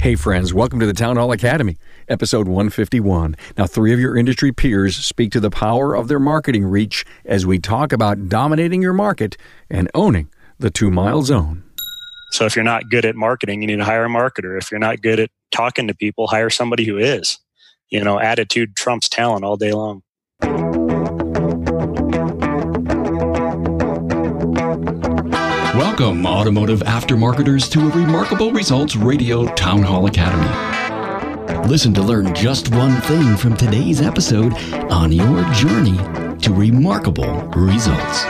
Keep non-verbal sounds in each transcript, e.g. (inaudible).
Hey, friends, welcome to the Town Hall Academy, episode 151. Now, three of your industry peers speak to the power of their marketing reach as we talk about dominating your market and owning the two mile zone. So, if you're not good at marketing, you need to hire a marketer. If you're not good at talking to people, hire somebody who is. You know, attitude trumps talent all day long. Welcome, automotive aftermarketers, to a Remarkable Results Radio Town Hall Academy. Listen to learn just one thing from today's episode on your journey to remarkable results.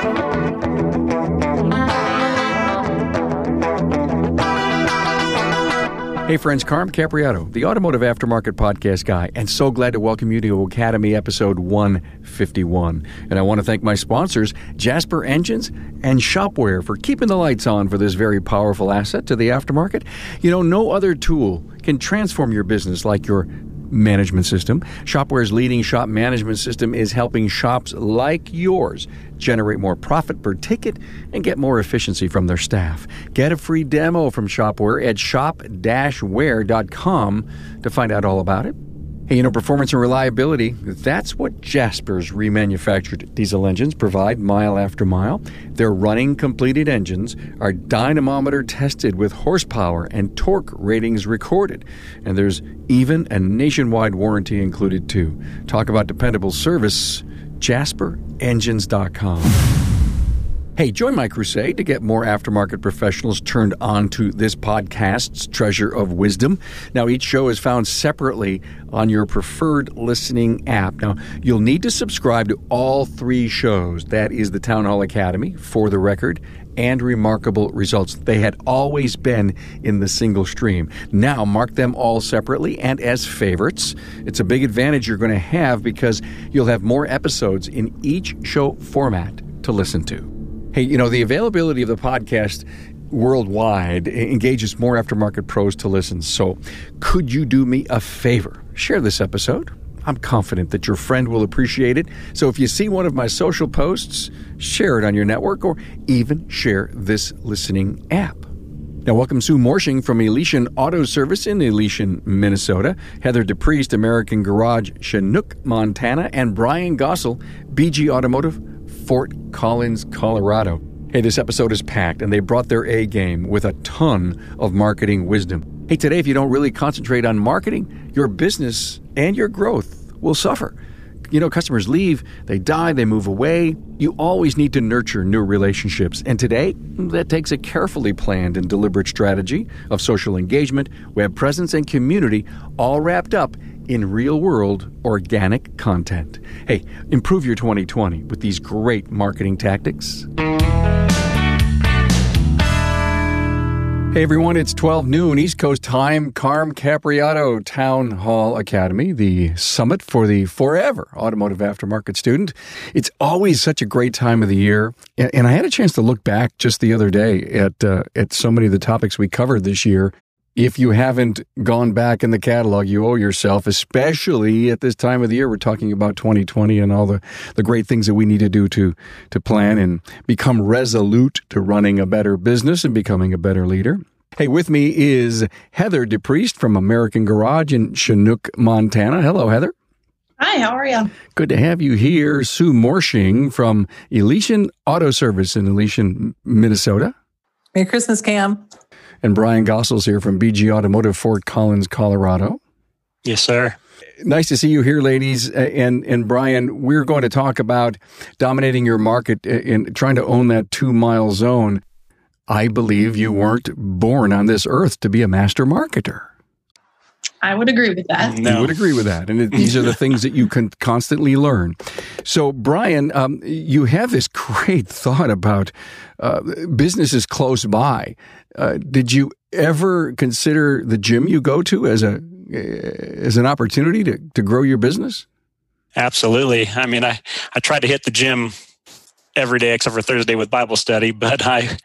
Hey, friends, Carm Capriotti, the Automotive Aftermarket Podcast guy, and so glad to welcome you to Academy episode 151. And I want to thank my sponsors, Jasper Engines and Shopware, for keeping the lights on for this very powerful asset to the aftermarket. You know, no other tool can transform your business like your management system. Shopware's leading shop management system is helping shops like yours generate more profit per ticket and get more efficiency from their staff. Get a free demo from Shopware at shop-ware.com to find out all about it. Hey, you know, performance and reliability, that's what Jasper's remanufactured diesel engines provide mile after mile. Their running completed engines are dynamometer tested with horsepower and torque ratings recorded. And there's even a nationwide warranty included, too. Talk about dependable service, jasperengines.com. Hey, join my crusade to get more aftermarket professionals turned on to this podcast's treasure of wisdom. Now, each show is found separately on your preferred listening app. Now, you'll need to subscribe to all three shows. That is the Town Hall Academy, For the Record, and Remarkable Results. They had always been in the single stream. Now, mark them all separately and as favorites. It's a big advantage you're going to have because you'll have more episodes in each show format to listen to. Hey, you know, the availability of the podcast worldwide engages more aftermarket pros to listen. So, could you do me a favor? Share this episode. I'm confident that your friend will appreciate it. So, if you see one of my social posts, share it on your network or even share this listening app. Now, welcome Sue Morshing from Elysian Auto Service in Elysian, Minnesota, Heather DePriest, American Garage, Chinook, Montana, and Brian Gossel, BG Automotive, Fort Collins, Colorado. Hey, this episode is packed, and they brought their A game with a ton of marketing wisdom. Hey, today, if you don't really concentrate on marketing, your business and your growth will suffer. You know, customers leave, they die, they move away. You always need to nurture new relationships. And today, that takes a carefully planned and deliberate strategy of social engagement, web presence, and community, all wrapped up in real world organic content. Hey, improve your 2020 with these great marketing tactics. Hey everyone, it's 12 noon East Coast time. Carm Capriotti Town Hall Academy, the summit for the forever automotive aftermarket student. It's always such a great time of the year. And I had a chance to look back just the other day at, uh, at so many of the topics we covered this year if you haven't gone back in the catalog, you owe yourself, especially at this time of the year. We're talking about 2020 and all the, the great things that we need to do to, to plan and become resolute to running a better business and becoming a better leader. Hey, with me is Heather DePriest from American Garage in Chinook, Montana. Hello, Heather. Hi, how are you? Good to have you here. Sue Morshing from Elysian Auto Service in Elysian, Minnesota. Merry Christmas, Cam. And Brian Gossel's here from BG Automotive, Fort Collins, Colorado. Yes, sir. Nice to see you here, ladies. And and Brian, we're going to talk about dominating your market uh, and trying to own that two mile zone. I believe you weren't born on this earth to be a master marketer. I would agree with that. No. You would agree with that. And it, these are the things that you can constantly learn. So, Brian, um, you have this great (laughs) thought about uh, businesses close by. Uh, did you ever consider the gym you go to as a as an opportunity to, to grow your business? Absolutely. I mean, I, I try to hit the gym every day except for Thursday with Bible study, (laughs) but I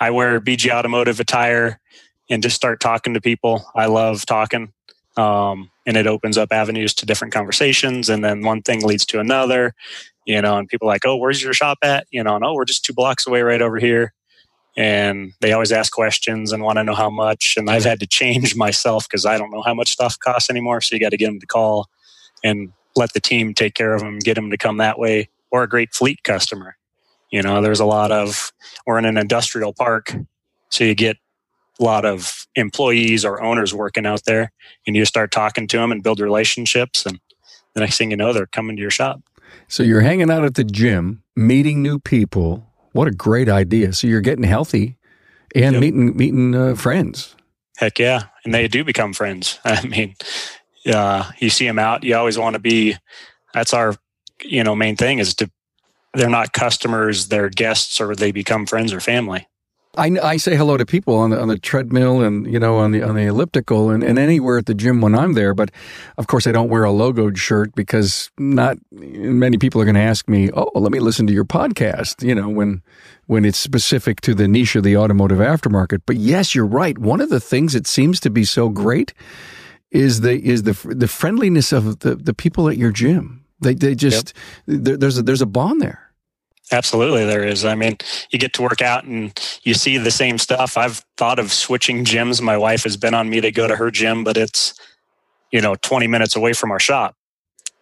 I wear BG automotive attire and just start talking to people. I love talking. Um, and it opens up avenues to different conversations and then one thing leads to another you know and people like oh where's your shop at you know and oh we're just two blocks away right over here and they always ask questions and want to know how much. And I've had to change (laughs) myself because I don't know how much stuff costs anymore. So you got to get them to call and let the team take care of them, get them to come that way, or a great fleet customer. You know, there's a lot of, we're in an industrial park, so you get a lot of employees or owners working out there, and you start talking to them and build relationships. And the next thing you know, they're coming to your shop. So you're hanging out at the gym, meeting new people. What a great idea! So you're getting healthy and yep. meeting meeting uh, friends. Heck yeah, and they do become friends. (laughs) I mean, uh, you see them out. You always want to be. That's our you know main thing is to. They're not customers; they're guests, or they become friends or family. I, I say hello to people on the on the treadmill and you know on the on the elliptical and, and anywhere at the gym when I'm there. But of course, I don't wear a logoed shirt because not many people are going to ask me, "Oh, let me listen to your podcast." You know, when when it's specific to the niche of the automotive aftermarket. But yes, you're right. One of the things that seems to be so great is the is the the friendliness of the the people at your gym. They they just yep. there's a, there's a bond there. Absolutely, there is. I mean, you get to work out and you see the same stuff. I've thought of switching gyms. My wife has been on me to go to her gym, but it's, you know, 20 minutes away from our shop. (laughs)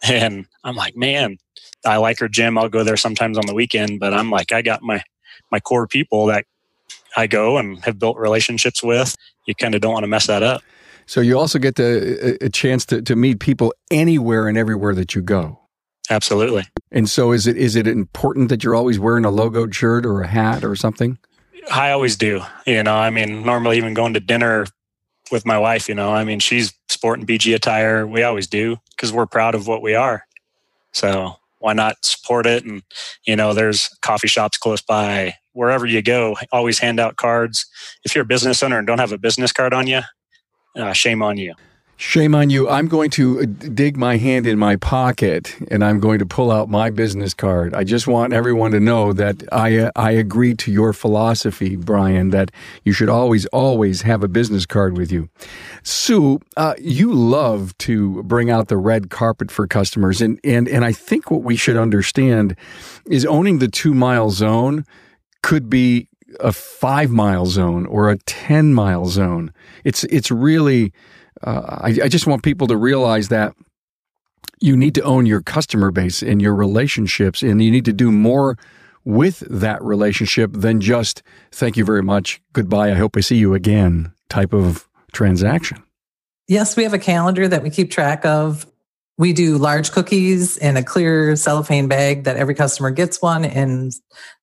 And I'm like, man, I like her gym. I'll go there sometimes on the weekend, but I'm like, I got my, my core people that I go and have built relationships with. You kind of don't want to mess that up. So you also get the, a chance to, to meet people anywhere and everywhere that you go. Absolutely. And so is it is it important that you're always wearing a logoed shirt or a hat or something? I always do. You know, I mean, normally even going to dinner with my wife, you know, I mean, she's sporting BG attire. We always do because we're proud of what we are. So why not support it? And, you know, there's coffee shops close by. Wherever you go, always hand out cards. If you're a business owner and don't have a business card on you, uh, shame on you. Shame on you. I'm going to uh, dig my hand in my pocket and I'm going to pull out my business card. I just want everyone to know that I uh, I agree to your philosophy, Brian, that you should always always have a business card with you. Sue, uh, you love to bring out the red carpet for customers and and and I think what we should understand is owning the 2 mile zone could be a 5 mile zone or a 10 mile zone. It's it's really uh, I, I just want people to realize that you need to own your customer base and your relationships, and you need to do more with that relationship than just thank you very much, goodbye, I hope I see you again type of transaction. Yes, we have a calendar that we keep track of. We do large cookies in a clear cellophane bag that every customer gets one in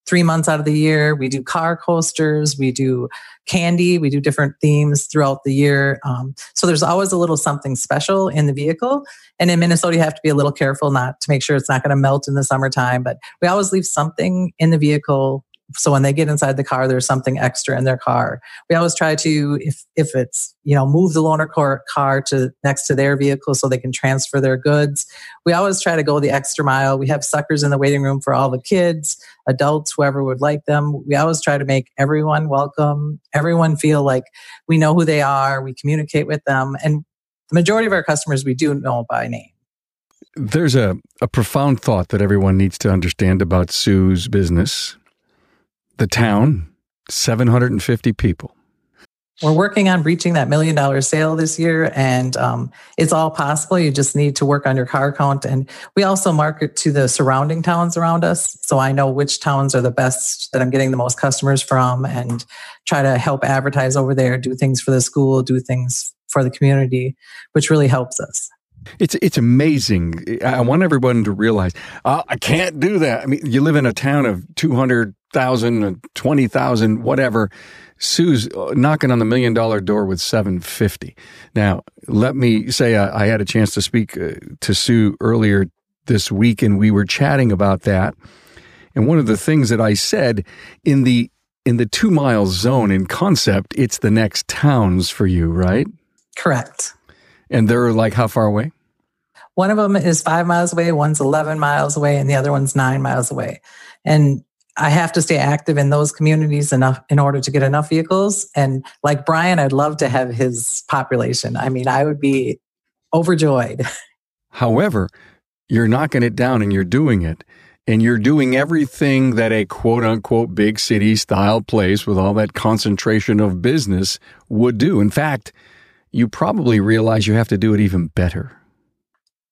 three months out of the year. We do car coasters. We do candy. We do different themes throughout the year. Um, so there's always a little something special in the vehicle. And in Minnesota, you have to be a little careful not to make sure it's not going to melt in the summertime. But we always leave something in the vehicle so when they get inside the car there's something extra in their car. We always try to if if it's you know move the loaner car, car to next to their vehicle so they can transfer their goods. We always try to go the extra mile. We have suckers in the waiting room for all the kids adults whoever would like them. We always try to make everyone welcome everyone feel like we know who they are we communicate with them and the majority of our customers we do know by name. There's a, a profound thought that everyone needs to understand about Sue's business the town, 750 people. We're working on reaching that million dollar sale this year, and um, it's all possible. You just need to work on your car count. And we also market to the surrounding towns around us. So I know which towns are the best that I'm getting the most customers from and try to help advertise over there, do things for the school, do things for the community, which really helps us. It's it's amazing. I want everyone to realize uh, I can't do that. I mean, you live in a town of two hundred thousand, twenty thousand, whatever. Sue's uh, knocking on the million dollar door with 750. Now, let me say I, I had a chance to speak uh, to Sue earlier this week and we were chatting about that. And one of the things that I said in the in the 2 mile zone in concept, it's the next towns for you, right? Correct. And they're like how far away? One of them is 5 miles away, one's 11 miles away and the other one's 9 miles away. And I have to stay active in those communities enough in order to get enough vehicles. And like Brian, I'd love to have his population. I mean, I would be overjoyed. (laughs) However, you're knocking it down and you're doing it. and you're doing everything that a quote unquote big city style place with all that concentration of business would do. In fact, you probably realize you have to do it even better.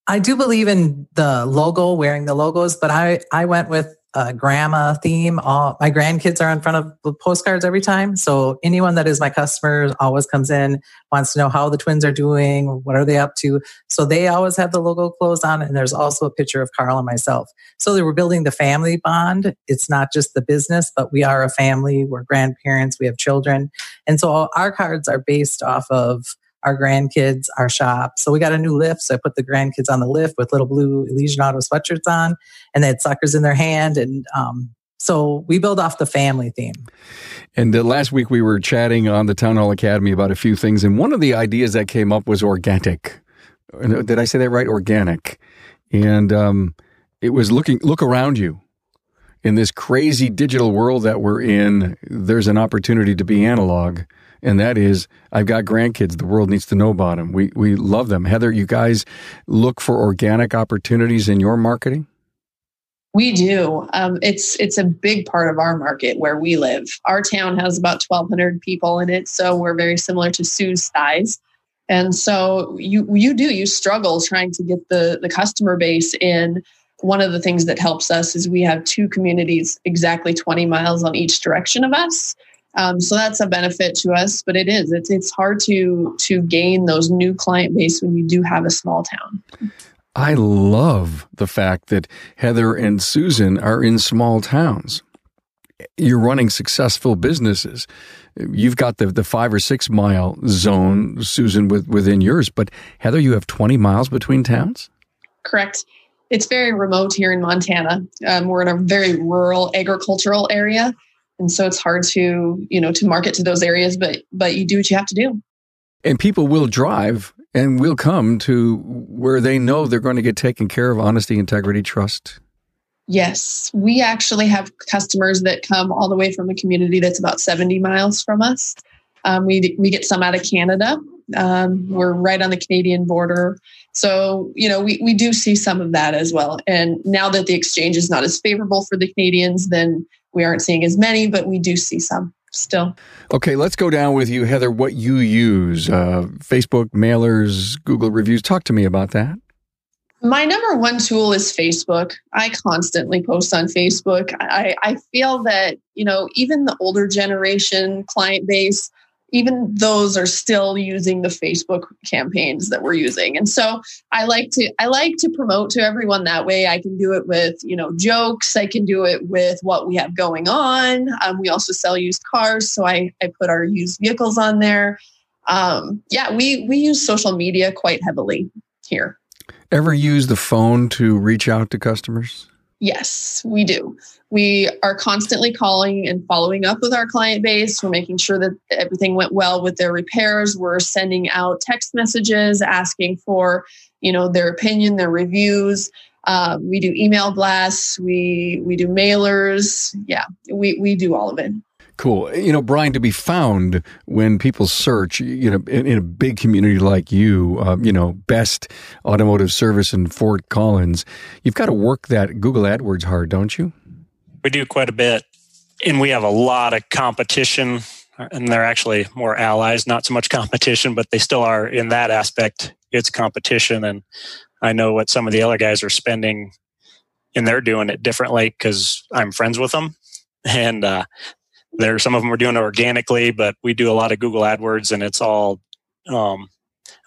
I do believe in the logo, wearing the logos, but I, I went with a grandma theme. All my grandkids are in front of the postcards every time. So anyone that is my customer always comes in, wants to know how the twins are doing, what are they up to. So they always have the logo clothes on. And there's also a picture of Carl and myself. So they were building the family bond. It's not just the business, but we are a family. We're grandparents. We have children. And so our cards are based off of our grandkids, our shop. So we got a new lift. So I put the grandkids on the lift with little blue Elysian Auto sweatshirts on, and they had suckers in their hand. And um, so we build off the family theme. And uh, last week we were chatting on the Town Hall Academy about a few things, and one of the ideas that came up was organic. Uh, did I say that right? Organic, and um, it was looking look around you in this crazy digital world that we're in. There's an opportunity to be analog and that is I've got grandkids. The world needs to know about them. We we love them. Heather, you guys look for organic opportunities in your marketing. We do. Um, it's it's a big part of our market where we live. Our town has about 1,200 people in it, so we're very similar to Sue's size. And so you you do you struggle trying to get the the customer base in. One of the things that helps us is we have two communities exactly 20 miles on each direction of us. Um, so that's a benefit to us, but it is it's it's hard to to gain those new client base when you do have a small town. I love the fact that Heather and Susan are in small towns. You're running successful businesses. You've got the, the five or six mile zone, Susan, with, within yours, but Heather, you have 20 miles between towns? Correct. It's very remote here in Montana. Um, we're in a very rural agricultural area and so it's hard to you know to market to those areas but but you do what you have to do. And people will drive and will come to where they know they're going to get taken care of honesty integrity trust. Yes. We actually have customers that come all the way from a community that's about 70 miles from us. Um, we, we get some out of canada. Um, we're right on the canadian border. So you know we, we do see some of that as well. And now that the exchange is not as favorable for the canadians then we aren't seeing as many, but we do see some still. Okay, let's go down with you, Heather. What you use uh, Facebook, mailers, Google reviews. Talk to me about that. My number one tool is Facebook. I constantly post on Facebook. I, I feel that, you know, even the older generation client base, even those are still using the Facebook campaigns that we're using. And so I like to I like to promote to everyone that way. I can do it with, you know, jokes. I can do it with what we have going on. Um, we also sell used cars. So I, I put our used vehicles on there. Um, yeah, we we use social media quite heavily here. Ever use the phone to reach out to customers? Yes, we do. We are constantly calling and following up with our client base. We're making sure that everything went well with their repairs. We're sending out text messages asking for, you know, their opinion, their reviews. Uh, we do email blasts. We we do mailers. Yeah, we we do all of it. Cool. You know, Brian, to be found when people search, you know, in, in a big community like you, uh, you know, best automotive service in Fort Collins, you've got to work that Google AdWords hard, don't you? We do quite a bit. And we have a lot of competition, and they're actually more allies, not so much (laughs) competition, but they still are in that aspect. It's competition. And I know what some of the other guys are spending, and they're doing it differently because I'm friends with them. And uh, there, some of them are doing it organically, but we do a lot of Google AdWords, and it's all. Um,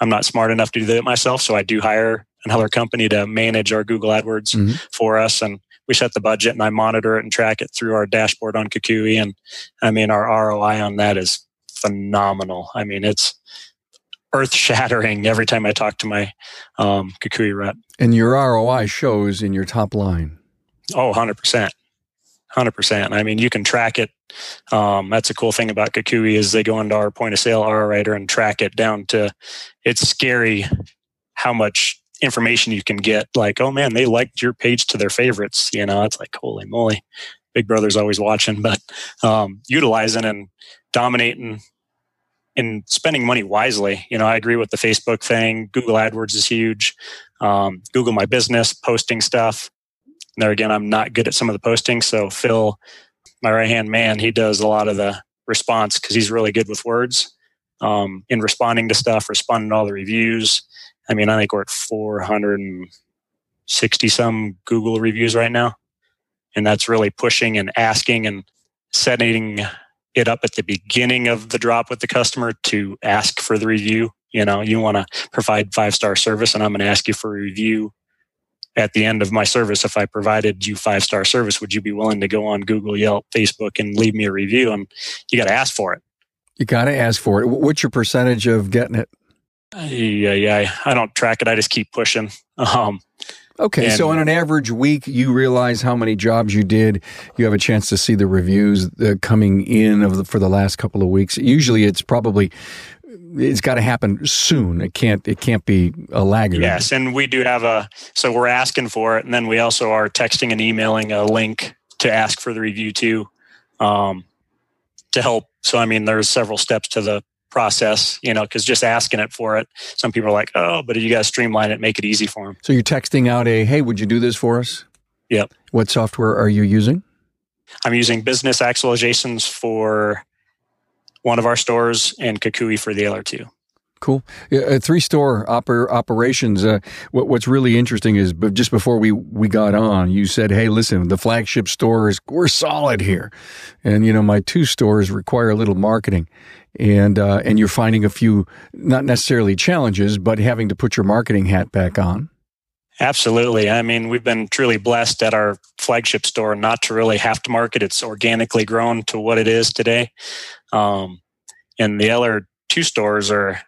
I'm not smart enough to do that myself, so I do hire another company to manage our Google AdWords mm-hmm. for us, and we set the budget, and I monitor it and track it through our dashboard on Kukui, and I mean our ROI on that is phenomenal. I mean it's earth shattering every time I talk to my um, Kukui rep. And your ROI shows in your top line. Oh, 100%. 100%. I mean, you can track it um, that's a cool thing about Kukui is they go into our point of sale RO writer and track it down to. It's scary how much information you can get. Like, oh man, they liked your page to their favorites. You know, it's like holy moly, Big Brother's always watching. But um, utilizing and dominating and spending money wisely. You know, I agree with the Facebook thing. Google AdWords is huge. Um, Google My Business, posting stuff there again, I'm not good at some of the posting. So Phil, my right hand man, he does a lot of the response because he's really good with words um, in responding to stuff, responding to all the reviews. I mean, I think we're at 460 some Google reviews right now. And that's really pushing and asking and setting it up at the beginning of the drop with the customer to ask for the review. You know, you want to provide five star service, and I'm going to ask you for a review at the end of my service. If I provided you five star service, would you be willing to go on Google, Yelp, Facebook, and leave me a review? And you got to ask for it. You got to ask for it. What's your percentage of getting it? Yeah, yeah. I don't track it. I just keep pushing. Um, Okay, and, so on an average week, you realize how many jobs you did. You have a chance to see the reviews uh, coming in of the, for the last couple of weeks. Usually, it's probably it's got to happen soon. It can't it can't be a laggard. Yes, and we do have a so we're asking for it, and then we also are texting and emailing a link to ask for the review too, um, to help. So I mean, there's several steps to the process, you know, because just asking it for it, some people are like, oh, but you guys streamline it, make it easy for them. So you're texting out a, hey, would you do this for us? Yep. What software are you using? I'm using Business Actualizations for one of our stores and Kukui for the other two. Cool. Yeah, uh, three store oper- operations. Uh, what, what's really interesting is, but just before we, we got on, you said, "Hey, listen, the flagship stores we're solid here," and you know my two stores require a little marketing and uh, and you're finding a few not necessarily challenges, but having to put your marketing hat back on. Absolutely. I mean, we've been truly blessed at our flagship store not to really have to market. It's organically grown to what it is today. Um, and the other two stores are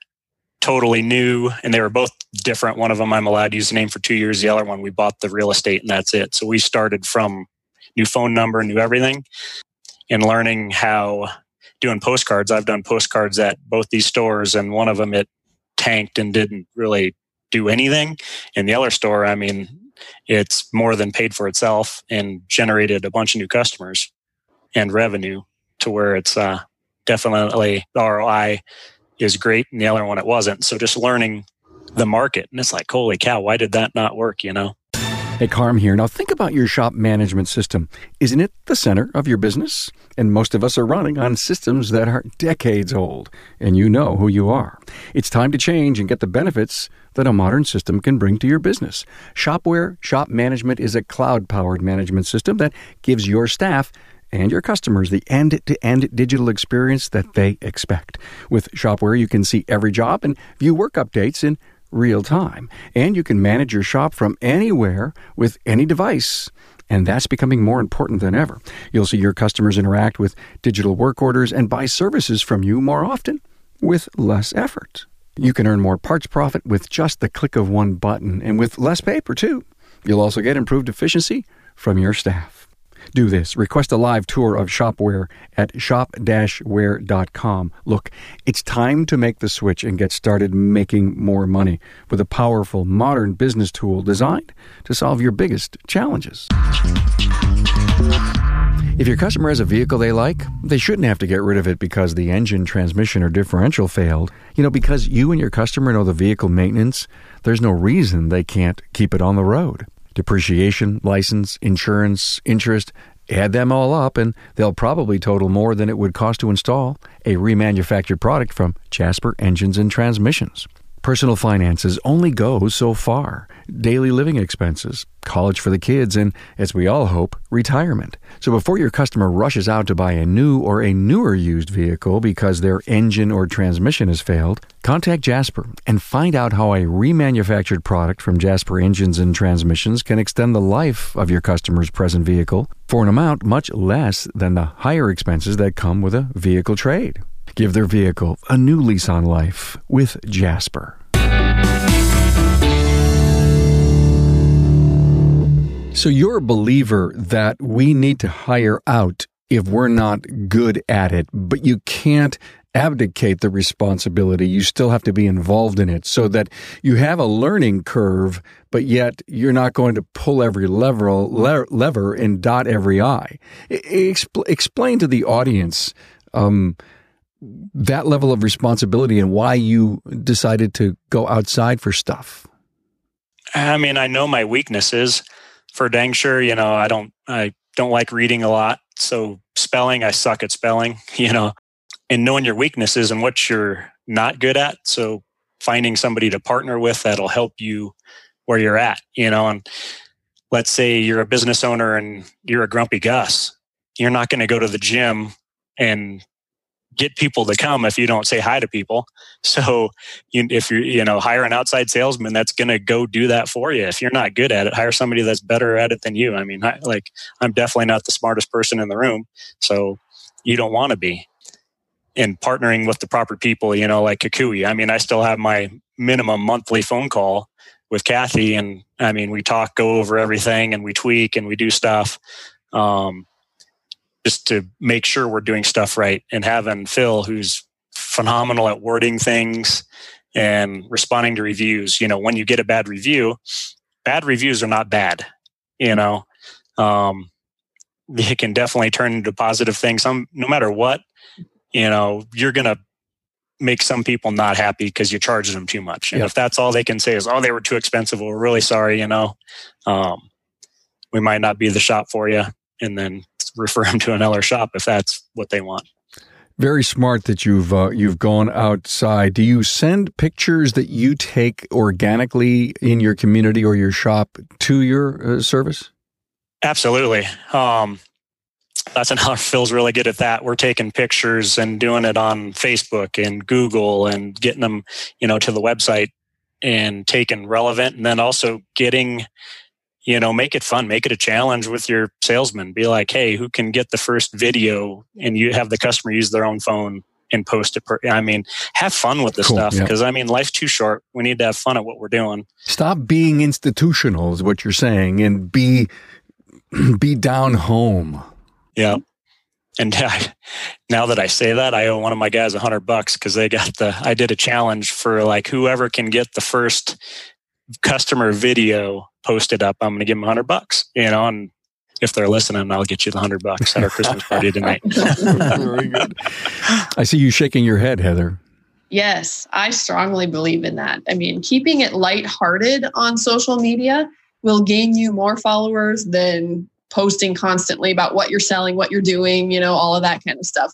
totally new and they were both different. One of them I'm allowed to use the name for two years. The other one we bought the real estate and that's it. So we started from new phone number, new everything and learning how doing postcards. I've done postcards at both these stores, and one of them it tanked and didn't really do anything. In the other store, I mean, it's more than paid for itself and generated a bunch of new customers and revenue to where it's uh, definitely the ROI is great, and the other one it wasn't. So just learning the market, and it's like, holy cow, why did that not work? You know. Hey, Carm here. Now think about your shop management system. Isn't it the center of your business? And most of us are running on systems that are decades old, and you know who you are. It's time to change and get the benefits that a modern system can bring to your business. Shopware Shop Management is a cloud powered management system that gives your staff and your customers the end to end digital experience that they expect. With Shopware, you can see every job and view work updates in real time. And you can manage your shop from anywhere with any device. And that's becoming more important than ever. You'll see your customers interact with digital work orders and buy services from you more often with less effort. You can earn more parts profit with just the click of one button and with less paper, too. You'll also get improved efficiency from your staff. Do this. Request a live tour of Shopware at shop-ware.com. Look, it's time to make the switch and get started making more money with a powerful modern business tool designed to solve your biggest challenges. If your customer has a vehicle they like, they shouldn't have to get rid of it because the engine, transmission, or differential failed. You know, because you and your customer know the vehicle maintenance, there's no reason they can't keep it on the road depreciation, license, insurance, interest, add them all up, and they'll probably total more than it would cost to install a remanufactured product from Jasper Engines and Transmissions. Personal finances only go so far. Daily living expenses, college for the kids, and, as we all hope, retirement. So before your customer rushes out to buy a new or a newer used vehicle because their engine or transmission has failed, contact Jasper and find out how a remanufactured product from Jasper Engines and Transmissions can extend the life of your customer's present vehicle for an amount much less than the higher expenses that come with a vehicle trade. Give their vehicle a new lease on life with Jasper. So you're a believer that we need to hire out if we're not good at it, but you can't abdicate the responsibility. You still have to be involved in it so that you have a learning curve, but yet you're not going to pull every lever, lever and dot every I. explain to the audience um, that level of responsibility and why you decided to go outside for stuff? I mean, I know my weaknesses. for dang sure, you know, I don't I don't like reading a lot. So spelling, I suck at spelling, (laughs) you know, and knowing your weaknesses and what you're not good at. So finding somebody to partner with that'll help you where you're at, you know, and let's say you're a business owner and you're a grumpy Gus. You're not going to go to the gym and get people to come if you don't say hi to people. (laughs) So you, if you're you know hire an outside salesman that's going to go do that for you. If you're not good at it, hire somebody that's better at it than you. I mean, I, like I'm definitely not the smartest person in the room, so you don't want to be. And partnering with the proper people, you know, like Kukui. I mean, I still have my minimum monthly phone call with Kathy, and I mean, we talk, go over everything, and we tweak and we do stuff. Um, just to make sure we're doing stuff right and having Phil, who's phenomenal at wording things and responding to reviews. You know, when you get a bad review, bad reviews are not bad. You know, um, it can definitely turn into positive things. Some, no matter what, you know, you're gonna make some people not happy because you charge them too much. And if that's all they can say is, "Oh, they were too expensive," well, we're really sorry. You know, um, we might not be the shop for you, and then refer them to another shop if that's what they want. Very smart that you've uh, you've gone outside. Do you send pictures that you take organically in your community or your shop to your uh, service? Absolutely. Um, that's another Phil's really good at that. We're taking pictures and doing it on Facebook and Google and getting them, you know, to the website and taking relevant and then also getting you know make it fun make it a challenge with your salesman. Be like hey who can get the first video? And you have the customer use their own phone and post it per, i mean have fun with this cool, stuff because i mean life's too short. We need to have fun at what we're doing. Stop being institutional is what you're saying and be (clears throat) be down home. Yeah. And (laughs) now that I say that, I owe one of my guys a hundred bucks because they got the. I did a challenge for like whoever can get the first customer video posted up, I'm going to give them a hundred bucks, you know, and if they're listening, I'll get you the hundred bucks at our Christmas party tonight. (laughs) Very good. I see you shaking your head, Heather. Yes, I strongly believe in that. I mean, keeping it lighthearted on social media will gain you more followers than posting constantly about what you're selling, what you're doing, you know, all of that kind of stuff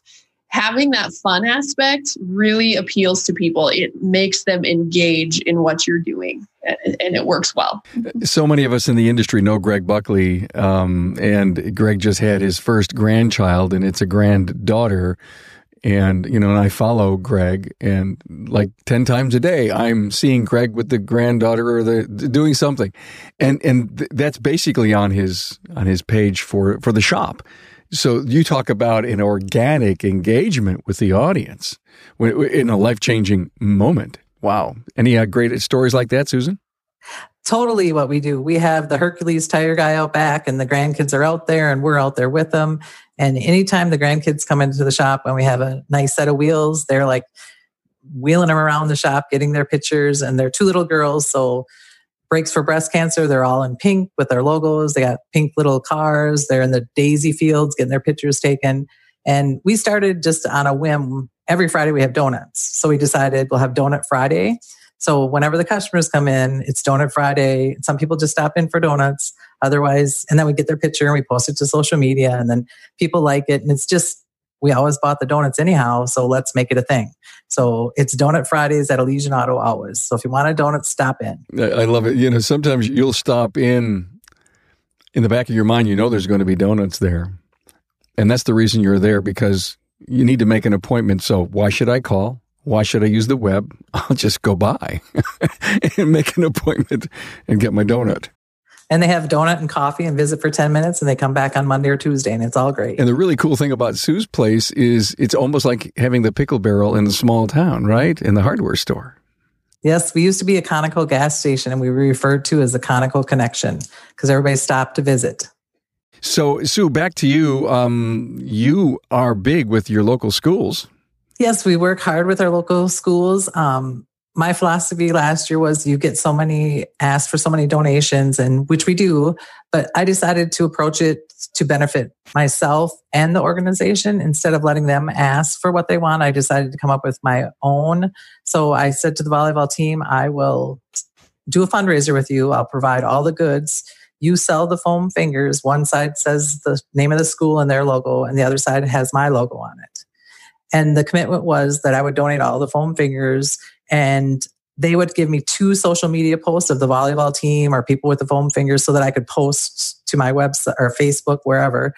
having that fun aspect really appeals to people. It makes them engage in what you're doing, and it works well. So many of us in the industry know Greg Buckley, um, and Greg just had his first grandchild, and it's a granddaughter. And, you know, and I follow Greg and like 10 times a day, I'm seeing Greg with the granddaughter or the doing something. And, and th- that's basically on his, on his page for, for the shop. So you talk about an organic engagement with the audience in a life changing moment. Wow. Any uh, great stories like that, Susan? Totally what we do. We have the Hercules tire guy out back, and the grandkids are out there, and we're out there with them. And anytime the grandkids come into the shop and we have a nice set of wheels, they're like wheeling them around the shop, getting their pictures. And they're two little girls. So Brakes for Breast Cancer. They're all in pink with their logos. They got pink little cars. They're in the daisy fields getting their pictures taken. And we started just on a whim. Every Friday we have donuts. So we decided we'll have Donut Friday. So whenever the customers come in, it's Donut Friday. Some people just stop in for donuts. Otherwise, and then we get their picture and we post it to social media and then people like it. And it's just we always bought the donuts anyhow, so let's make it a thing. So it's Donut Fridays at Elysian Auto always. So if you want a donut, stop in. I love it. You know, sometimes you'll stop in in the back of your mind, you know there's going to be donuts there. And that's the reason you're there because you need to make an appointment. So why should I call? Why should I use the web? (laughs) I'll just go by (laughs) and make an appointment and get my donut and they have donut and coffee and visit for 10 minutes and they come back on Monday or Tuesday and it's all great. And the really cool thing about Sue's place is it's almost like having the pickle barrel in a small town, right? In the hardware store. Yes, we used to be a Conoco gas station and we were referred to as the Conoco Connection because everybody stopped to visit. So, Sue, back to you. Um, you are big with your local schools. Yes, we work hard with our local schools. Um, my philosophy last year was you get so many asked for so many donations and which we do but i decided to approach it to benefit myself and the organization instead of letting them ask for what they want i decided to come up with my own so i said to the volleyball team i will do a fundraiser with you i'll provide all the goods you sell the foam fingers. One side says the name of the school and their logo, and the other side has my logo on it. And the commitment was that I would donate all the foam fingers and they would give me two social media posts of the volleyball team or people with the foam fingers so that I could post to my website or Facebook, wherever.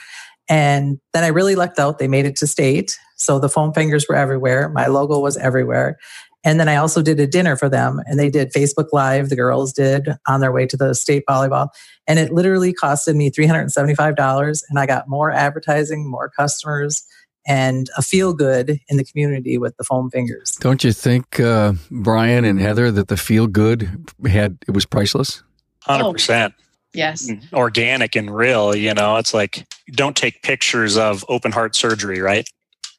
And then I really lucked out. They made it to state. So the foam fingers were everywhere. My logo was everywhere. And then I also did a dinner for them and they did Facebook Live, the girls did on their way to the state volleyball. And it literally costed me $375. And I got more advertising, more customers, and a feel good in the community with the foam fingers. Don't you think, uh, Brian and Heather, that the feel good had it was priceless? Hundred percent. Yes. Organic and real. You know, it's like don't take pictures of open heart surgery, right?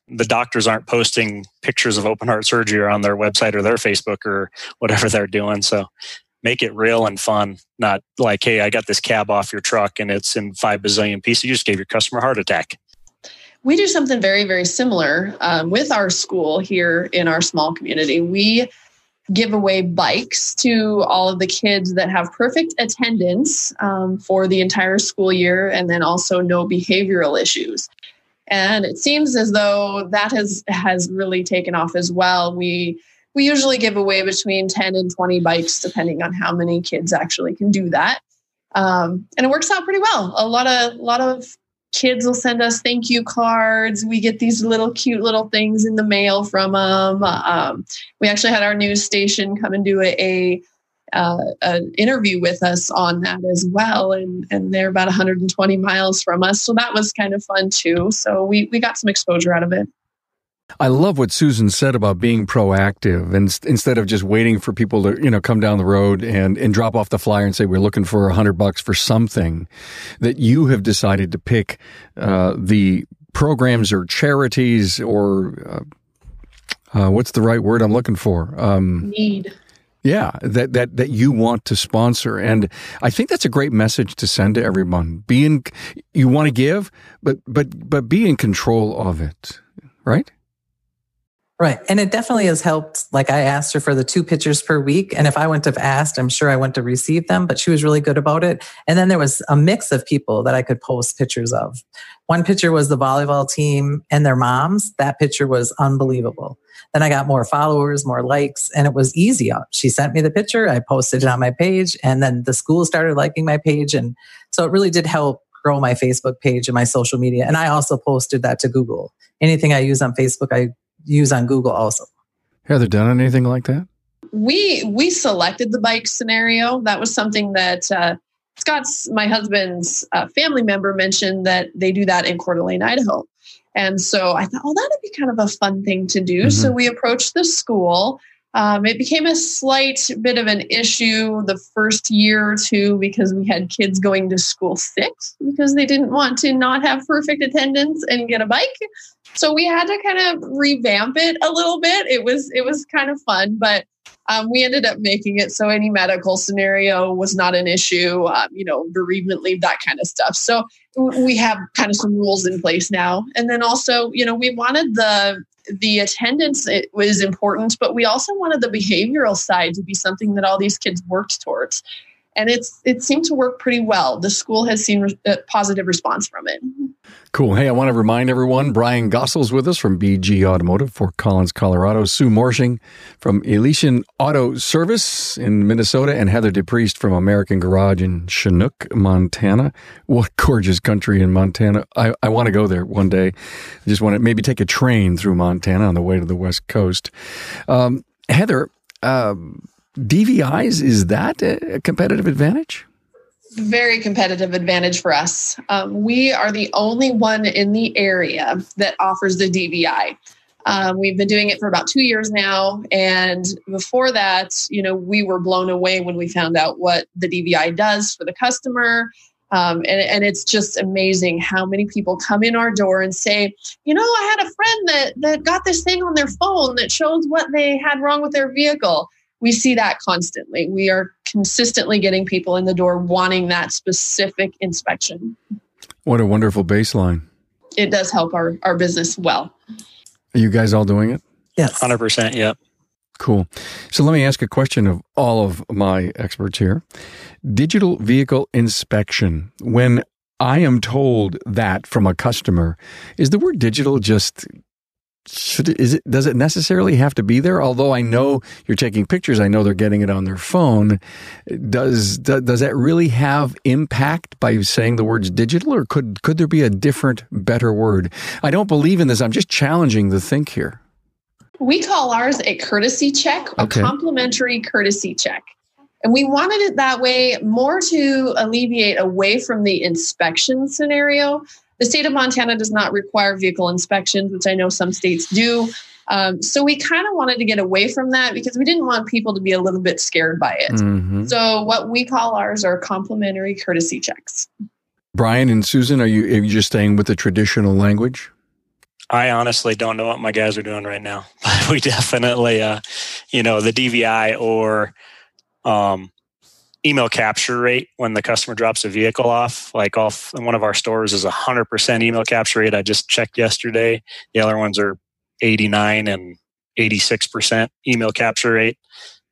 the doctors aren't posting pictures of open heart surgery on their website or their Facebook or whatever they're doing. So make it real and fun, not like, hey, I got this cab off your truck and it's in five bazillion pieces. You just gave your customer a heart attack. We do something very, very similar um, with our school here in our small community. We give away bikes to all of the kids that have perfect attendance um, for the entire school year and then also no behavioral issues. And it seems as though that has has really taken off as well. We we usually give away between 10 and 20 bikes depending on how many kids actually can do that. Um, and it works out pretty well. A lot of a lot of kids will send us thank you cards we get these little cute little things in the mail from them um, we actually had our news station come and do a, a uh, an interview with us on that as well. And, and they're about 120 miles from us. So that was kind of fun too. So we, we got some exposure out of it. I love what Susan said about being proactive and instead of just waiting for people to, you know, come down the road and, and drop off the flyer and say, we're looking for a hundred bucks for something that you have decided to pick, uh, the programs or charities or, uh, uh, what's the right word I'm looking for? Um, need yeah, that, that, that you want to sponsor. And I think that's a great message to send to everyone. Be in, you want to give, but, but, but be in control of it, right? Right. And it definitely has helped. Like I asked her for the two pictures per week. And if I wouldn't have asked, I'm sure I wouldn't have received them, but she was really good about it. And then there was a mix of people that I could post pictures of. One picture was the volleyball team and their moms. That picture was unbelievable. Then I got more followers, more likes, and it was easy. Uh, she sent me the picture. I posted it on my page, and then the school started liking my page. And so it really did help grow my Facebook page and my social media. And I also posted that to Google. Anything I use on Facebook, I use on Google also. Have they done anything like that? We we selected the bike scenario. That was something that uh, Scott's my husband's uh, family member mentioned that they do that in Coeur d'Alene, Idaho. And so I thought, oh, that'd be kind of a fun thing to do. Mm-hmm. So we approached the school. Um, it became a slight bit of an issue the first year or two because we had kids going to school sick because they didn't want to not have perfect attendance and get a bike. So we had to kind of revamp it a little bit. It was it was kind of fun, but um, we ended up making it so any medical scenario was not an issue, um, you know, bereavement leave, that kind of stuff. So we have kind of some rules in place now. And then also, you know, we wanted the the attendance it was important, but we also wanted the behavioral side to be something that all these kids worked towards. And it's it seemed to work pretty well. The school has seen a positive response from it. Cool. Hey, I want to remind everyone Brian Gossel's with us from BG Automotive, Fort Collins, Colorado. Sue Morshing from Elysian Auto Service in Minnesota, and Heather DePriest from American Garage in Chinook, Montana. What gorgeous country in Montana. I, I want to go there one day. I just want to maybe take a train through Montana on the way to the West Coast. Um, Heather, um, DVIs, is that a competitive advantage? very competitive advantage for us. Um, we are the only one in the area that offers the DVI. Um, we've been doing it for about two years now. And before that, you know, we were blown away when we found out what the DVI does for the customer. Um, and, and it's just amazing how many people come in our door and say, you know, I had a friend that, that got this thing on their phone that shows what they had wrong with their vehicle we see that constantly. We are consistently getting people in the door wanting that specific inspection. What a wonderful baseline. It does help our, our business well. Are you guys all doing it? Yes. 100%. Yep. Cool. So let me ask a question of all of my experts here. Digital vehicle inspection. When I am told that from a customer, is the word digital just should it, is it does it necessarily have to be there? Although i know you're taking pictures i know they're getting it on their phone. Does does, does that really have impact by saying the words digital or could could there be a different better word? I don't believe in this. I'm just challenging the think here. We call ours a courtesy check a Okay. complimentary courtesy check. And we wanted it that way more to alleviate away from the inspection scenario the state of Montana does not require vehicle inspections, which I know some states do. Um, so we kind of wanted to get away from that because we didn't want people to be a little bit scared by it. Mhm. So what we call ours are complimentary courtesy checks. brian and susan are you are you just staying with the traditional language I honestly don't know what my guys are doing right now. But (laughs) we definitely, uh, you know, the DVI or um, email capture rate when the customer drops a vehicle off. Like off in one of our stores is a hundred percent email capture rate. I just checked yesterday. The other ones are eighty nine and eighty six percent email capture rate.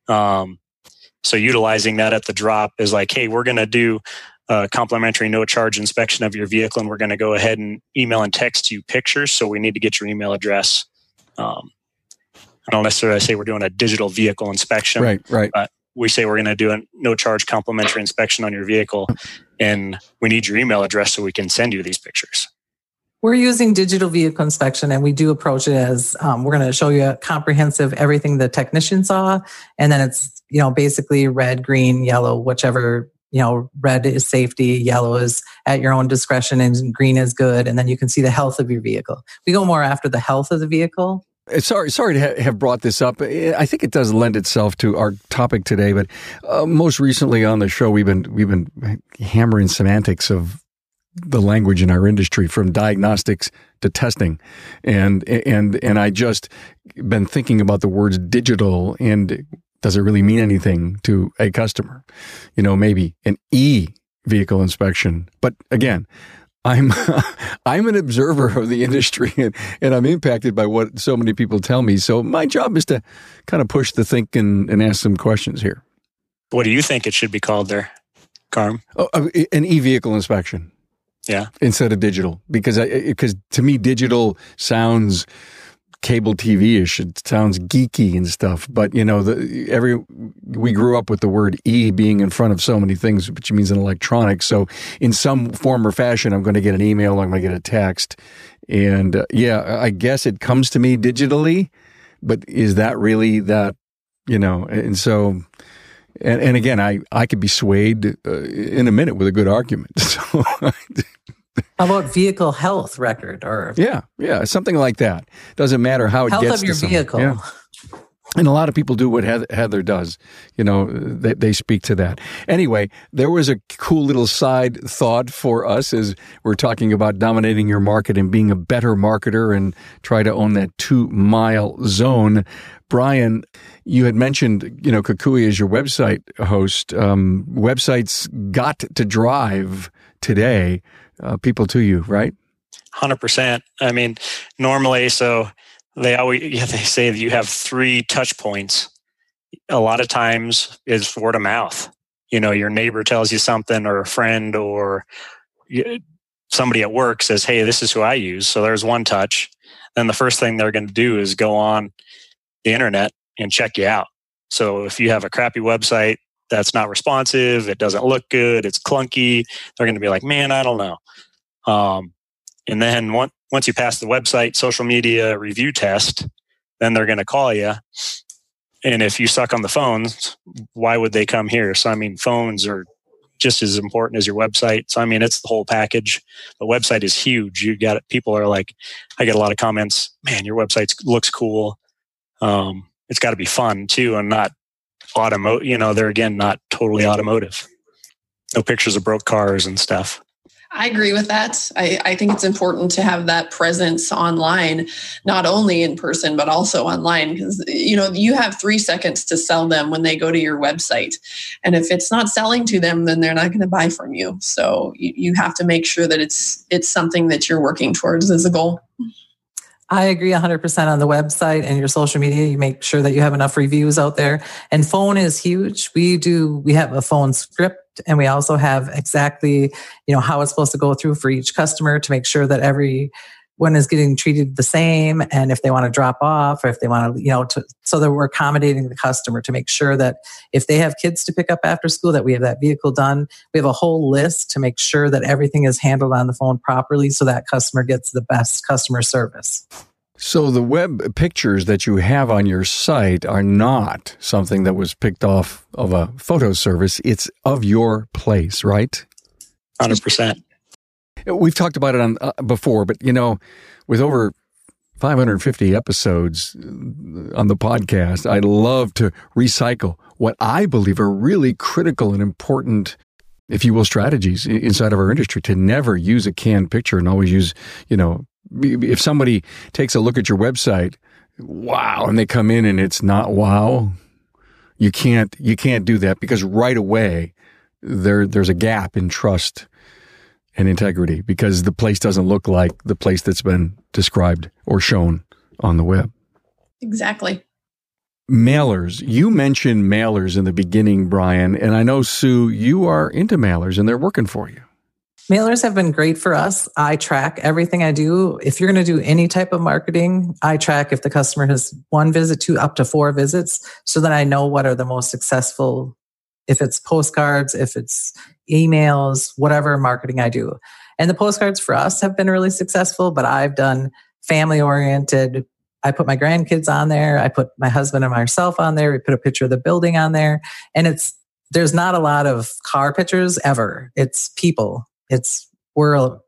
Um, so utilizing that at the drop is like, hey, we're going to do a complimentary no charge inspection of your vehicle, and we're going to go ahead and email and text you pictures. So we need to get your email address. Um, I don't necessarily say we're doing a digital vehicle inspection. right right We say we're going to do a no charge complimentary inspection on your vehicle, and we need your email address so we can send you these pictures. We're using digital vehicle inspection and we do approach it as um, we're going to show you a comprehensive everything the technician saw. And then it's, you know, basically red, green, yellow, whichever, you know, red is safety, yellow is at your own discretion, and green is good. And then you can see the health of your vehicle. We go more after the health of the vehicle. Uh, Sorry, sorry to ha- have brought this up. I think it does lend itself to our topic today. But uh, most recently on the show, we've been we've been hammering semantics of the language in our industry, from diagnostics to testing, and and and I just been thinking about the words digital and does it really mean anything to a customer? You know, maybe an e vehicle inspection, but again. I'm (laughs) I'm an observer of the industry and, and I'm impacted by what so many people tell me. So my job is to kind of push the think and, and ask some questions here. What do you think it should be called there, Carm? Oh, uh, an e-vehicle inspection. Yeah. Instead of digital, because I because to me digital sounds cable TV ish. It sounds geeky and stuff. But you know, the every we grew up with the word e being in front of so many things, which means in electronics. So in some form or fashion, I'm going to get an email, I'm going to get a text, and uh, yeah, I guess it comes to me digitally. But is that really that? You know, and so. And, and again, I, I could be swayed uh, in a minute with a good argument. (laughs) So, How about vehicle health record or yeah, yeah, something like that. Doesn't matter how it health gets of your to vehicle? Yeah. And a lot of people do what Heather, does. You know, they, they speak to that. Anyway, there was a cool little side thought for us as we're talking about dominating your market and being a better marketer and try to own that two mile zone. Brian, you had mentioned, you know, Kukui is your website host. Um, websites got to drive today uh, people to you, right? Hundred percent. I mean, normally, so they always yeah, they say that you have three touch points. A lot of times is word of mouth. You know, your neighbor tells you something, or a friend, or somebody at work says, "Hey, this is who I use." So there's one touch. Then the first thing they're going to do is go on the internet and check you out. So if you have a crappy website that's not responsive, it doesn't look good, it's clunky, they're going to be like, "Man, I don't know." Um, and then once once you pass the website social media review test, then they're going to call you. And if you suck on the phones, why would they come here? So I mean, phones are just as important as your website. So I mean, it's the whole package. The website is huge. You got. People are like, I get a lot of comments. Man, your website looks cool. Um, it's got to be fun too, and not automotive. You know, they're again not totally automotive. No pictures of broke cars and stuff. I agree with that. I, I think it's important to have that presence online, not only in person, but also online, because you know, you have three seconds to sell them when they go to your website. And if it's not selling to them, then they're not going to buy from you. So you, you have to make sure that it's it's something that you're working towards as a goal. I agree 100% on the website and your social media. You make sure that you have enough reviews out there. And phone is huge. We do, we have a phone script and we also have exactly, you know, how it's supposed to go through for each customer to make sure that every one is getting treated the same and if they want to drop off or if they want to you know to, so that we're accommodating the customer to make sure that if they have kids to pick up after school that we have that vehicle done. We have a whole list to make sure that everything is handled on the phone properly so that customer gets the best customer service. So the web pictures that you have on your site are not something that was picked off of a photo service. It's of your place right? 100% We've talked about it on uh, before, but you know, with over 550 episodes on the podcast, I love to recycle what I believe are really critical and important, if you will, strategies inside of our industry to never use a canned picture and always use, you know, if somebody takes a look at your website, wow, and they come in and it's not wow, you can't you can't do that because right away there there's a gap in trust and integrity because the place doesn't look like the place that's been described or shown on the web. Exactly. Mailers. You mentioned mailers in the beginning, Brian, and I know, Sue, you are into mailers and they're working for you. Mailers have been great for us. I track everything I do. If you're going to do any type of marketing, I track if the customer has one visit to up to four visits so that I know what are the most successful if it's postcards, if it's emails, whatever marketing I do. And the postcards for us have been really successful, but I've done family oriented. I put my grandkids on there. I put my husband and myself on there. We put a picture of the building on there. And it's, there's not a lot of car pictures ever. It's people. It's, we're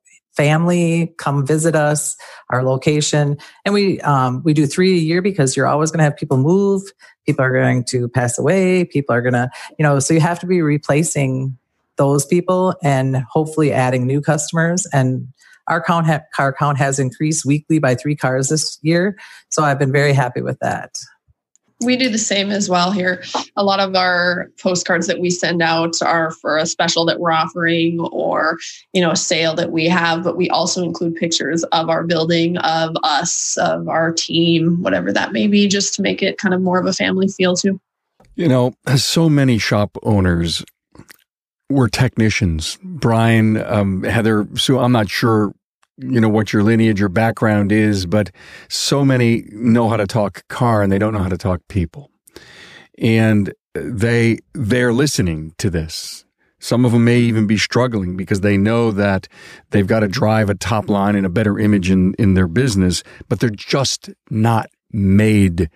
family, come visit us, our location. And we, um, we do three a year because you're always going to have people move. People are going to pass away. People are going to, you know, so you have to be replacing those people and hopefully adding new customers. And our count ha- car count has increased weekly by three cars this year. So I've been very happy with that. We do the same as well here. A lot of our postcards that we send out are for a special that we're offering or, you know, a sale that we have, but we also include pictures of our building, of us, of our team, whatever that may be, just to make it kind of more of a family feel too. You know, so many shop owners were technicians. Brian, um, Heather, Sue, I'm not sure, you know, what your lineage, your background is, but so many know how to talk car and they don't know how to talk people. And they, they're listening to this. Some of them may even be struggling because they know that they've got to drive a top line and a better image in, in their business, but they're just not made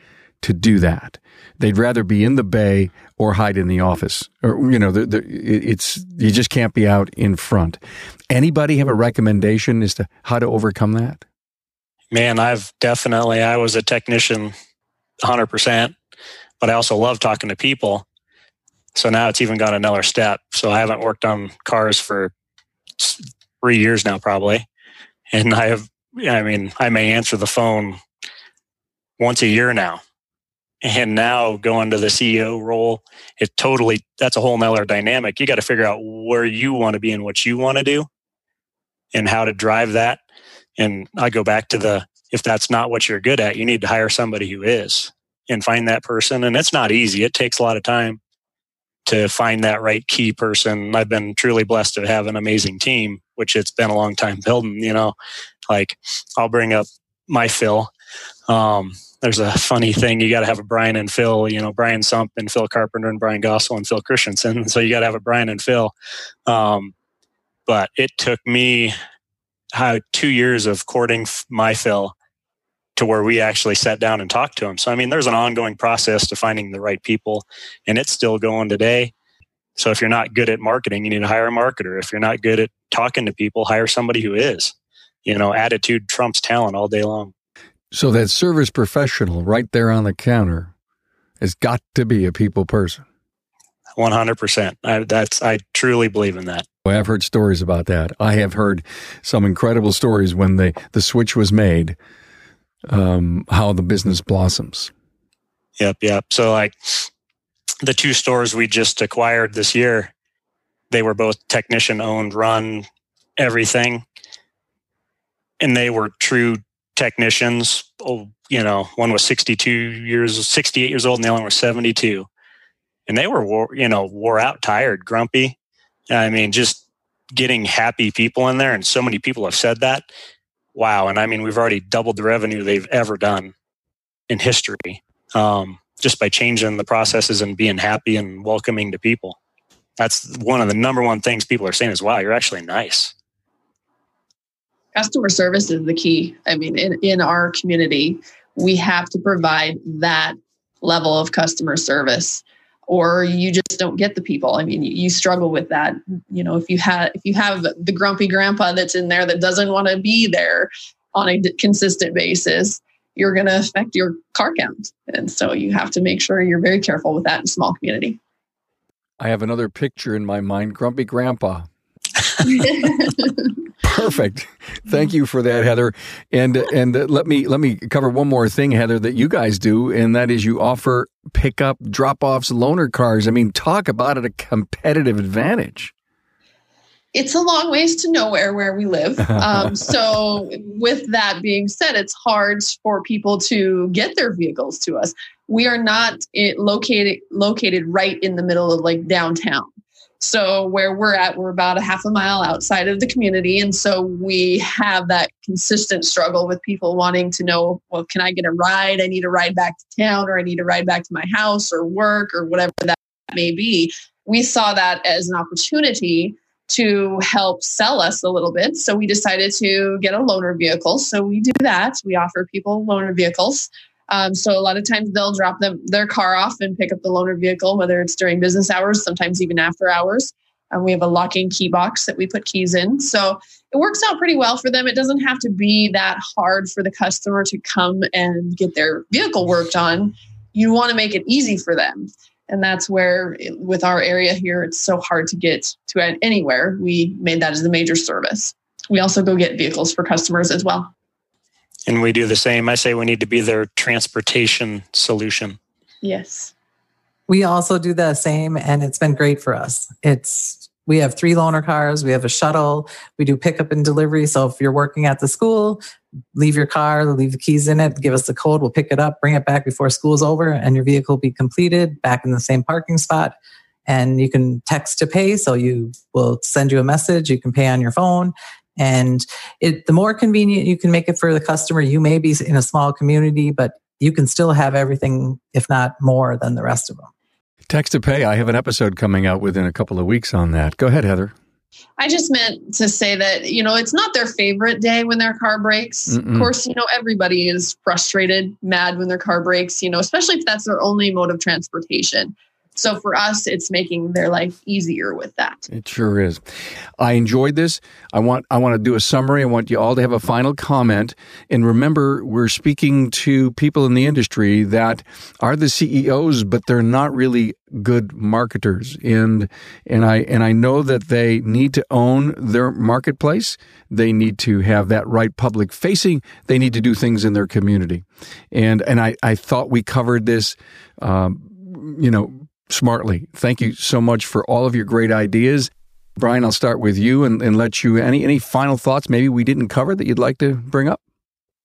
to do that. They'd rather be in the bay or hide in the office. Or, you know, it's, you just can't be out in front. Anybody have a recommendation as to how to overcome that? Man, I've definitely, I was a technician 100%, but I also love talking to people. So now it's even gone another step. So I haven't worked on cars for three years now, probably. And I have, I mean, I may answer the phone once a year now and now going to the CEO role, it totally that's a whole nother dynamic. You got to figure out where you want to be and what you want to do and how to drive that. And I go back to the if that's not what you're good at, you need to hire somebody who is and find that person. And it's not easy. It takes a lot of time to find that right key person. I've been truly blessed to have an amazing team, which it's been a long time building, you know. Like I'll bring up my Phil. Um, there's a funny thing. You got to have a Brian and Phil, you know, Brian Sump and Phil Carpenter and Brian Gossel and Phil Christensen. So you got to have a Brian and Phil. Um, but it took me how two years of courting my Phil to where we actually sat down and talked to him. So, I mean, there's an ongoing process to finding the right people and it's still going today. So if you're not good at marketing, you need to hire a marketer. If you're not good at talking to people, hire somebody who is. You know, attitude trumps talent all day long. So that service professional right there on the counter has got to be a people person. One hundred percent. That's I truly believe in that. I've heard stories about that. I have heard some incredible stories when the the switch was made. Um, how the business blossoms. Yep, yep. So like the two stores we just acquired this year, they were both technician owned, run, everything, and they were true technicians. Oh, you know, one was 62 years, 68 years old, and the other one was 72. And they were, you know, wore out, tired, grumpy. I mean, just getting happy people in there. And so many people have said that. Wow. And I mean, we've already doubled the revenue they've ever done in history um, just by changing the processes and being happy and welcoming to people. That's one of the number one things people are saying is, wow, you're actually nice customer service is the key. I mean, in, in our community, we have to provide that level of customer service or you just don't get the people. I mean, you, you struggle with that. You know, if you have if you have the grumpy grandpa that's in there that doesn't want to be there on a consistent basis, you're going to affect your car count. And so you have to make sure you're very careful with that in small community. I have another picture in my mind, grumpy grandpa. (laughs) Perfect. Thank you for that, Heather. And and uh, let me let me cover one more thing, Heather, that you guys do, and that is you offer pickup, drop offs, loaner cars. I mean, talk about it a competitive advantage. It's a long ways to nowhere where we live. (laughs) Um, so, with that being said, it's hard for people to get their vehicles to us. We are not eh, located located right in the middle of like downtown. So where we're at, we're about a half a mile outside of the community. And so we have that consistent struggle with people wanting to know, well, can I get a ride? I need a ride back to town or I need a ride back to my house or work or whatever that may be. We saw that as an opportunity to help sell us a little bit. So we decided to get a loaner vehicle. So we do that. We offer people loaner vehicles. Um, so a lot of times they'll drop them their car off and pick up the loaner vehicle, whether it's during business hours, sometimes even after hours. Um, we have a locking key box that we put keys in. So it works out pretty well for them. It doesn't have to be that hard for the customer to come and get their vehicle worked on. You want to make it easy for them. And that's where, with our area here, it's so hard to get to anywhere. We made that as a major service. We also go get vehicles for customers as well and we do the same. I say we need to be their transportation solution. Yes. We also do the same, and it's been great for us. It's we have three loaner cars, we have a shuttle, we do pickup and delivery. So if you're working at the school, leave your car, leave the keys in it, give us the code, we'll pick it up, bring it back before school's over, and your vehicle will be completed back in the same parking spot. And you can text to pay, so you will send you a message, you can pay on your phone, and it, the more convenient you can make it for the customer, you may be in a small community, but you can still have everything, if not more than the rest of them. Text to pay. I have an episode coming out within a couple of weeks on that. Go ahead, Heather. I just meant to say that, you know, it's not their favorite day when their car breaks. Mm-mm. Of course, you know, everybody is frustrated, mad when their car breaks, you know, especially if that's their only mode of transportation. So for us, it's making their life easier with that. It sure is. I enjoyed this. I want I want to do a summary. I want you all to have a final comment. And remember, we're speaking to people in the industry that are the CEOs, but they're not really good marketers. And and I and I know that they need to own their marketplace. They need to have that right public facing. They need to do things in their community. And and I, I thought we covered this um, you know smartly. Thank you so much for all of your great ideas. Brian, I'll start with you and, and let you any any final thoughts maybe we didn't cover that you'd like to bring up?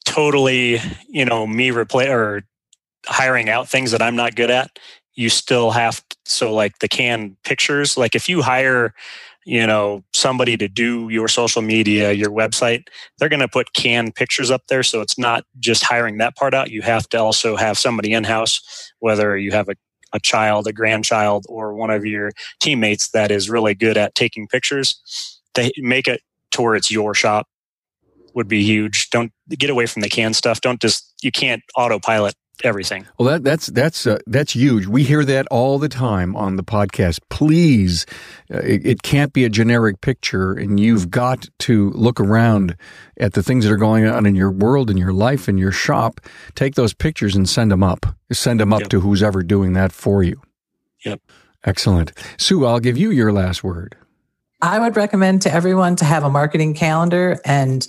Totally, you know, me replay or hiring out things that I'm not good at. You still have to, so like the canned pictures, like if you hire you know somebody to do your social media your website they're going to put canned pictures up there so it's not just hiring that part out you have to also have somebody in house whether you have a a child, a grandchild, or one of your teammates that is really good at taking pictures, to make it to where it's your shop would be huge. Don't get away from the canned stuff. Don't just you can't autopilot everything. Well, that, that's that's uh, that's huge. We hear that all the time on the podcast. Please, uh, it, it, can't be a generic picture, and you've got to look around at the things that are going on in your world, in your life, in your shop. Take those pictures and send them up. Send them up yep. to who's ever doing that for you. Yep. Excellent, Sue. I'll give you your last word. I would recommend to everyone to have a marketing calendar and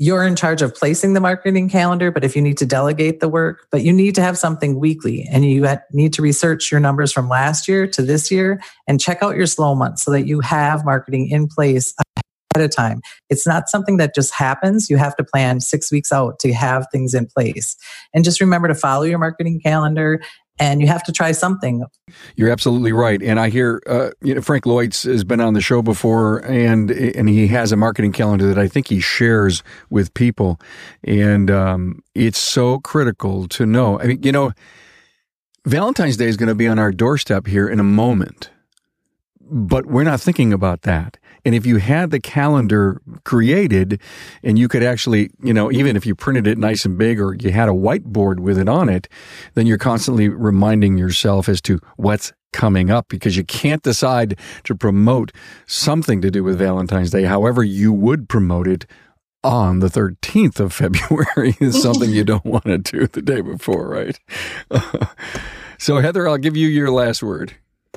you're in charge of placing the marketing calendar, but if you need to delegate the work, but you need to have something weekly and you need to research your numbers from last year to this year and check out your slow months so that you have marketing in place ahead of time. It's not something that just happens. You have to plan six weeks out to have things in place. And just remember to follow your marketing calendar and you have to try something. You're absolutely right. And I hear, uh, you know, Frank Lloyd's has been on the show before, and and he has a marketing calendar that I think he shares with people, and um, it's so critical to know. I mean, you know, Valentine's Day is going to be on our doorstep here in a moment, but we're not thinking about that. And if you had the calendar created and you could actually, you know, even if you printed it nice and big or you had a whiteboard with it on it, then you're constantly reminding yourself as to what's coming up because you can't decide to promote something to do with Valentine's Day. However, you would promote it on the 13th of (laughs) February is something you don't want to do the day before, right? (laughs) so, Heather, I'll give you your last word.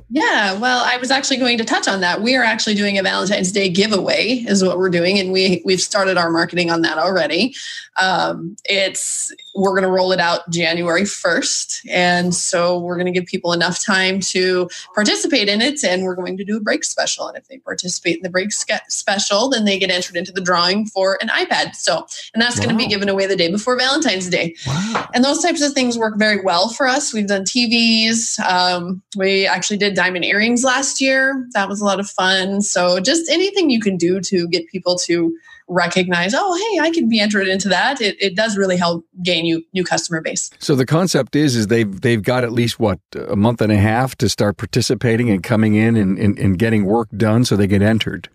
Yeah, well, I was actually going to touch on that. We are actually doing a Valentine's Day giveaway, is what we're doing, and we we've started our marketing on that already. Um, it's we're going to roll it out January first, and so we're going to give people enough time to participate in it, and we're going to do a brake special. And if they participate in the brake special, then they get entered into the drawing for an iPad. So, and that's wow. going to be given away the day before Valentine's Day. Wow. And those types of things work very well for us. We've done TVs. Um, we actually did diamond earrings last year. That was a lot of fun. So just anything you can do to get people to recognize, oh, hey, I can be entered into that. It, it does really help gain you new customer base. So the concept is, is they've they've got at least what a month and a half to start participating and coming in and, and, and getting work done, so they get entered.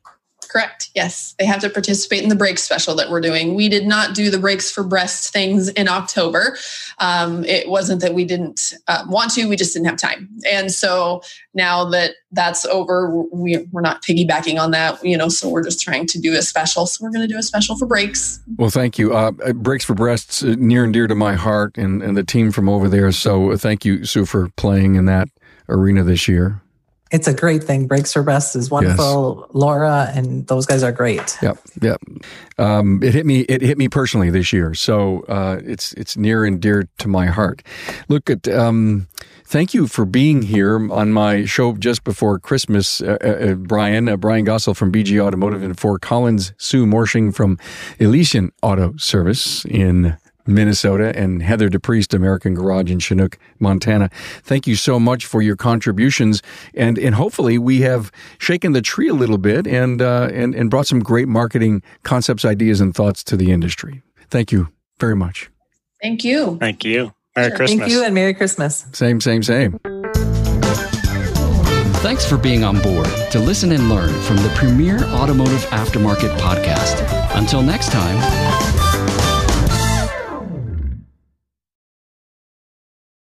Correct. Yes. They have to participate in the brake special that we're doing. We did not do the brakes for breast things in October. Um, it wasn't that we didn't uh, want to, we just didn't have time. And so now that that's over, we, we're not piggybacking on that, you know, so we're just trying to do a special. So we're going to do a special for brakes. Well, thank you. Uh, uh brakes for breasts, uh, near and dear to my heart and, and the team from over there. So uh, thank you, Sue, for playing in that arena this year. It's a great thing. Brakes for Breast is wonderful. Yes. Laura and those guys are great. Yep, yep. Um, it hit me. It hit me personally this year, so uh, it's it's near and dear to my heart. Look at. Um, thank you for being here on my show just before Christmas, uh, uh, uh Brian. Uh, Brian Gossel from BG Automotive and Fort Collins, Sue Morshing from Elysian Auto Service in Minnesota, and Heather DePriest, American Garage in Chinook, Montana. Thank you so much for your contributions, and and hopefully we have shaken the tree a little bit and uh, and and brought some great marketing concepts, ideas, and thoughts to the industry. Thank you very much. Thank you. Thank you. Merry sure. Christmas. Thank you, and Merry Christmas. Same, same, same. Thanks for being on board to listen and learn from the premier automotive aftermarket podcast. Until next time.